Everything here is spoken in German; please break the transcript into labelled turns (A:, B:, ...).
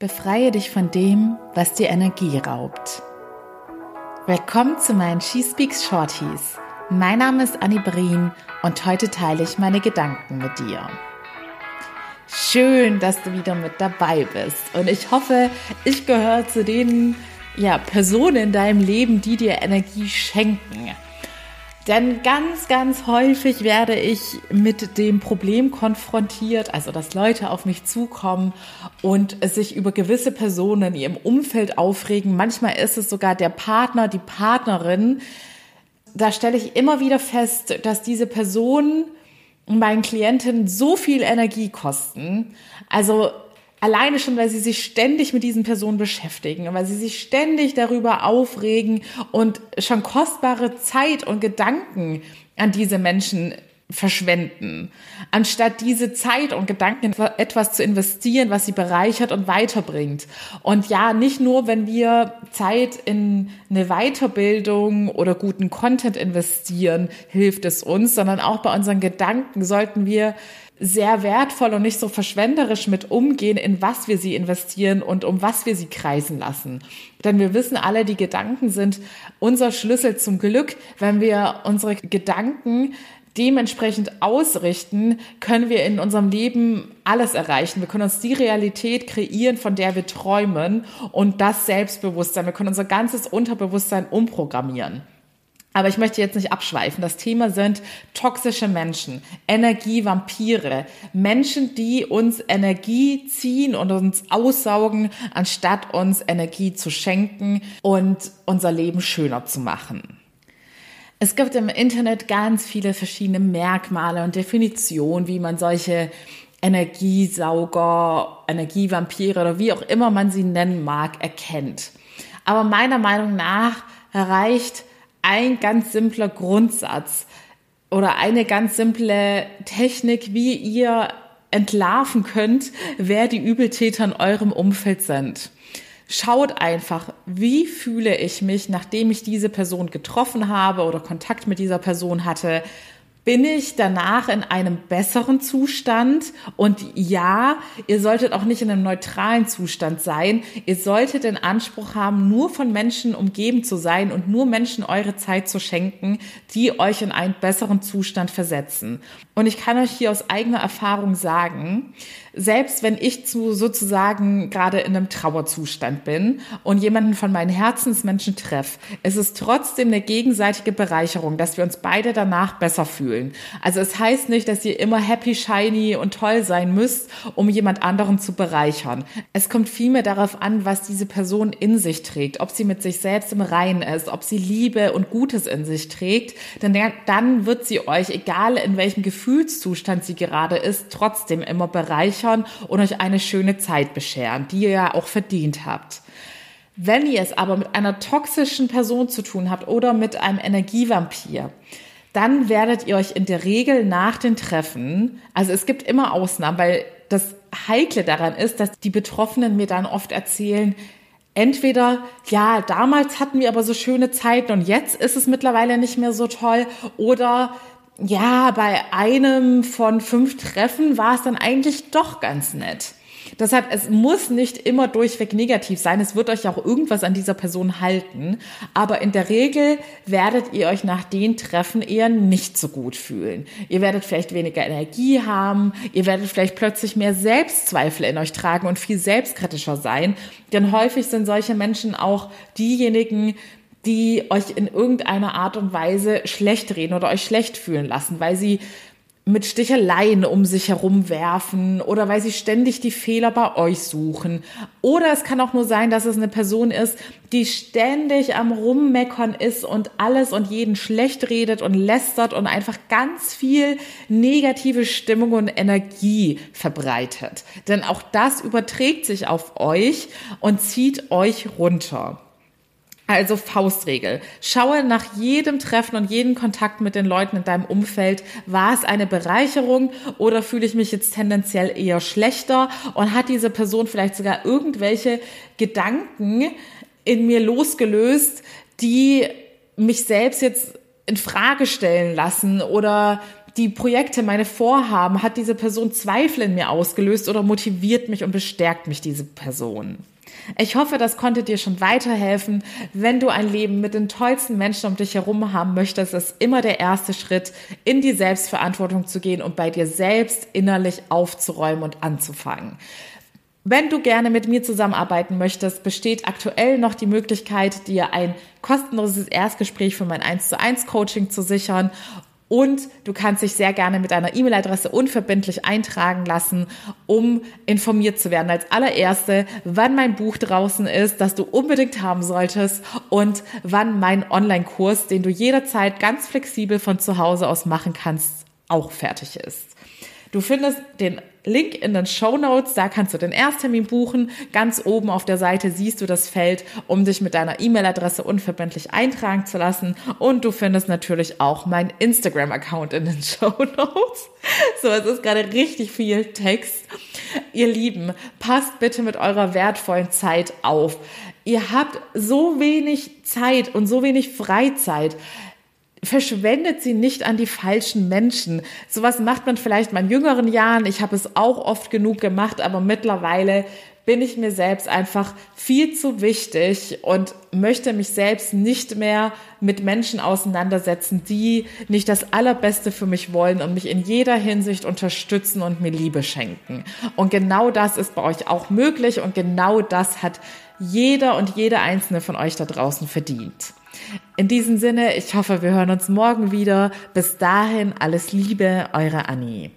A: Befreie dich von dem, was dir Energie raubt. Willkommen zu meinen She Speaks Shorties. Mein Name ist Annie Brien und heute teile ich meine Gedanken mit dir. Schön, dass du wieder mit dabei bist und ich hoffe, ich gehöre zu den ja, Personen in deinem Leben, die dir Energie schenken. Denn ganz, ganz häufig werde ich mit dem Problem konfrontiert, also dass Leute auf mich zukommen und sich über gewisse Personen in ihrem Umfeld aufregen. Manchmal ist es sogar der Partner, die Partnerin. Da stelle ich immer wieder fest, dass diese Personen meinen Klienten so viel Energie kosten. Also Alleine schon, weil sie sich ständig mit diesen Personen beschäftigen, weil sie sich ständig darüber aufregen und schon kostbare Zeit und Gedanken an diese Menschen verschwenden, anstatt diese Zeit und Gedanken in etwas zu investieren, was sie bereichert und weiterbringt. Und ja, nicht nur, wenn wir Zeit in eine Weiterbildung oder guten Content investieren, hilft es uns, sondern auch bei unseren Gedanken sollten wir sehr wertvoll und nicht so verschwenderisch mit umgehen, in was wir sie investieren und um was wir sie kreisen lassen. Denn wir wissen alle, die Gedanken sind unser Schlüssel zum Glück. Wenn wir unsere Gedanken dementsprechend ausrichten, können wir in unserem Leben alles erreichen. Wir können uns die Realität kreieren, von der wir träumen und das Selbstbewusstsein. Wir können unser ganzes Unterbewusstsein umprogrammieren. Aber ich möchte jetzt nicht abschweifen. Das Thema sind toxische Menschen, Energievampire, Menschen, die uns Energie ziehen und uns aussaugen, anstatt uns Energie zu schenken und unser Leben schöner zu machen. Es gibt im Internet ganz viele verschiedene Merkmale und Definitionen, wie man solche Energiesauger, Energievampire oder wie auch immer man sie nennen mag, erkennt. Aber meiner Meinung nach reicht ein ganz simpler Grundsatz oder eine ganz simple Technik, wie ihr entlarven könnt, wer die Übeltäter in eurem Umfeld sind. Schaut einfach, wie fühle ich mich, nachdem ich diese Person getroffen habe oder Kontakt mit dieser Person hatte bin ich danach in einem besseren Zustand. Und ja, ihr solltet auch nicht in einem neutralen Zustand sein. Ihr solltet den Anspruch haben, nur von Menschen umgeben zu sein und nur Menschen eure Zeit zu schenken, die euch in einen besseren Zustand versetzen. Und ich kann euch hier aus eigener Erfahrung sagen, selbst wenn ich zu sozusagen gerade in einem Trauerzustand bin und jemanden von meinen Herzensmenschen treffe, ist es trotzdem eine gegenseitige Bereicherung, dass wir uns beide danach besser fühlen. Also es heißt nicht, dass ihr immer happy, shiny und toll sein müsst, um jemand anderen zu bereichern. Es kommt vielmehr darauf an, was diese Person in sich trägt, ob sie mit sich selbst im Reinen ist, ob sie Liebe und Gutes in sich trägt, denn dann wird sie euch, egal in welchem Gefühlszustand sie gerade ist, trotzdem immer bereichern bereichern und euch eine schöne Zeit bescheren, die ihr ja auch verdient habt. Wenn ihr es aber mit einer toxischen Person zu tun habt oder mit einem Energievampir, dann werdet ihr euch in der Regel nach den Treffen, also es gibt immer Ausnahmen, weil das Heikle daran ist, dass die Betroffenen mir dann oft erzählen, entweder, ja, damals hatten wir aber so schöne Zeiten und jetzt ist es mittlerweile nicht mehr so toll oder ja, bei einem von fünf Treffen war es dann eigentlich doch ganz nett. Deshalb, es muss nicht immer durchweg negativ sein. Es wird euch auch irgendwas an dieser Person halten. Aber in der Regel werdet ihr euch nach den Treffen eher nicht so gut fühlen. Ihr werdet vielleicht weniger Energie haben. Ihr werdet vielleicht plötzlich mehr Selbstzweifel in euch tragen und viel selbstkritischer sein. Denn häufig sind solche Menschen auch diejenigen, die euch in irgendeiner Art und Weise schlecht reden oder euch schlecht fühlen lassen, weil sie mit Sticheleien um sich herum werfen oder weil sie ständig die Fehler bei euch suchen. Oder es kann auch nur sein, dass es eine Person ist, die ständig am Rummeckern ist und alles und jeden schlecht redet und lästert und einfach ganz viel negative Stimmung und Energie verbreitet. Denn auch das überträgt sich auf euch und zieht euch runter. Also Faustregel. Schaue nach jedem Treffen und jedem Kontakt mit den Leuten in deinem Umfeld, war es eine Bereicherung oder fühle ich mich jetzt tendenziell eher schlechter und hat diese Person vielleicht sogar irgendwelche Gedanken in mir losgelöst, die mich selbst jetzt in Frage stellen lassen oder die Projekte, meine Vorhaben, hat diese Person Zweifel in mir ausgelöst oder motiviert mich und bestärkt mich diese Person? Ich hoffe, das konnte dir schon weiterhelfen. Wenn du ein Leben mit den tollsten Menschen um dich herum haben möchtest, ist immer der erste Schritt, in die Selbstverantwortung zu gehen und bei dir selbst innerlich aufzuräumen und anzufangen. Wenn du gerne mit mir zusammenarbeiten möchtest, besteht aktuell noch die Möglichkeit, dir ein kostenloses Erstgespräch für mein 1 zu 1 Coaching zu sichern und du kannst dich sehr gerne mit deiner E-Mail-Adresse unverbindlich eintragen lassen, um informiert zu werden. Als allererste, wann mein Buch draußen ist, das du unbedingt haben solltest und wann mein Online-Kurs, den du jederzeit ganz flexibel von zu Hause aus machen kannst, auch fertig ist. Du findest den Link in den Show Notes, da kannst du den Ersttermin buchen. Ganz oben auf der Seite siehst du das Feld, um dich mit deiner E-Mail-Adresse unverbindlich eintragen zu lassen. Und du findest natürlich auch meinen Instagram-Account in den Show Notes. So, es ist gerade richtig viel Text. Ihr Lieben, passt bitte mit eurer wertvollen Zeit auf. Ihr habt so wenig Zeit und so wenig Freizeit verschwendet sie nicht an die falschen Menschen. Sowas macht man vielleicht mal in jüngeren Jahren. Ich habe es auch oft genug gemacht, aber mittlerweile bin ich mir selbst einfach viel zu wichtig und möchte mich selbst nicht mehr mit Menschen auseinandersetzen, die nicht das Allerbeste für mich wollen und mich in jeder Hinsicht unterstützen und mir Liebe schenken. Und genau das ist bei euch auch möglich und genau das hat jeder und jede einzelne von euch da draußen verdient. In diesem Sinne, ich hoffe, wir hören uns morgen wieder. Bis dahin, alles Liebe, eure Annie.